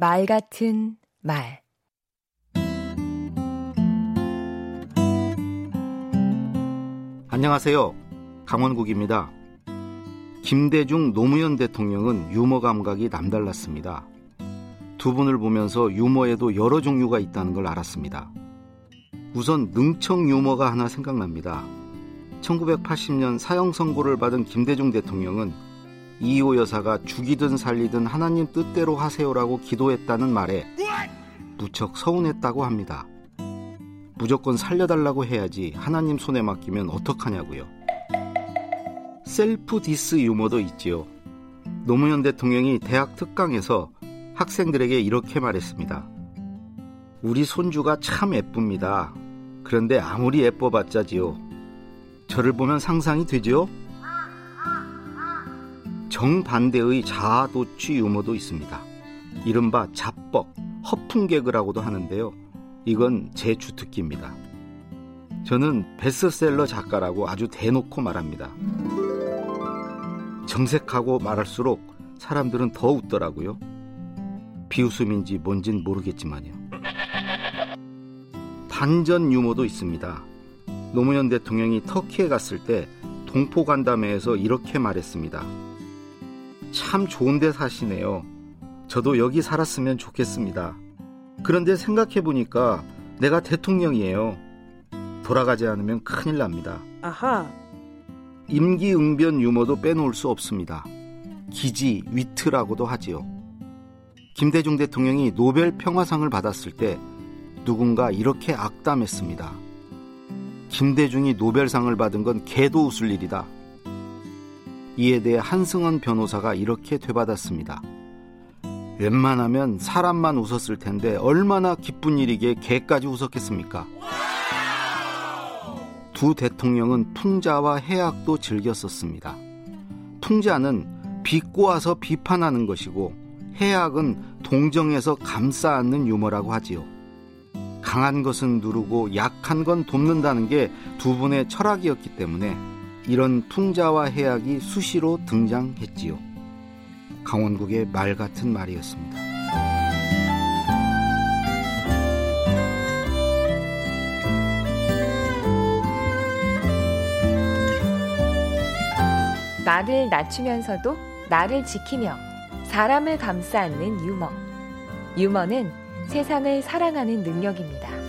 말 같은 말 안녕하세요. 강원국입니다. 김대중 노무현 대통령은 유머 감각이 남달랐습니다. 두 분을 보면서 유머에도 여러 종류가 있다는 걸 알았습니다. 우선 능청 유머가 하나 생각납니다. 1980년 사형 선고를 받은 김대중 대통령은 이호 여사가 죽이든 살리든 하나님 뜻대로 하세요라고 기도했다는 말에 무척 서운했다고 합니다. 무조건 살려달라고 해야지 하나님 손에 맡기면 어떡하냐고요. self diss 유머도 있지요. 노무현 대통령이 대학 특강에서 학생들에게 이렇게 말했습니다. 우리 손주가 참 예쁩니다. 그런데 아무리 예뻐봤자지요. 저를 보면 상상이 되지요? 정반대의 자아도취 유머도 있습니다. 이른바 자뻑, 허풍 개그라고도 하는데요. 이건 제 주특기입니다. 저는 베스트셀러 작가라고 아주 대놓고 말합니다. 정색하고 말할수록 사람들은 더 웃더라고요. 비웃음인지 뭔진 모르겠지만요. 반전 유머도 있습니다. 노무현 대통령이 터키에 갔을 때 동포 간담회에서 이렇게 말했습니다. 참 좋은데 사시네요. 저도 여기 살았으면 좋겠습니다. 그런데 생각해보니까 내가 대통령이에요. 돌아가지 않으면 큰일 납니다. 아하. 임기응변 유머도 빼놓을 수 없습니다. 기지, 위트라고도 하지요. 김대중 대통령이 노벨 평화상을 받았을 때 누군가 이렇게 악담했습니다. 김대중이 노벨상을 받은 건 개도 웃을 일이다. 이에 대해 한승원 변호사가 이렇게 되받았습니다. 웬만하면 사람만 웃었을 텐데 얼마나 기쁜 일이기에 개까지 웃었겠습니까? 두 대통령은 풍자와 해악도 즐겼었습니다. 풍자는 비꼬아서 비판하는 것이고 해악은 동정에서 감싸 안는 유머라고 하지요. 강한 것은 누르고 약한 건 돕는다는 게 두 분의 철학이었기 때문에 이런 풍자와 해악이 수시로 등장했지요. 강원국의 말 같은 말이었습니다. 나를 낮추면서도 나를 지키며 사람을 감싸 안는 유머. 유머는 세상을 사랑하는 능력입니다.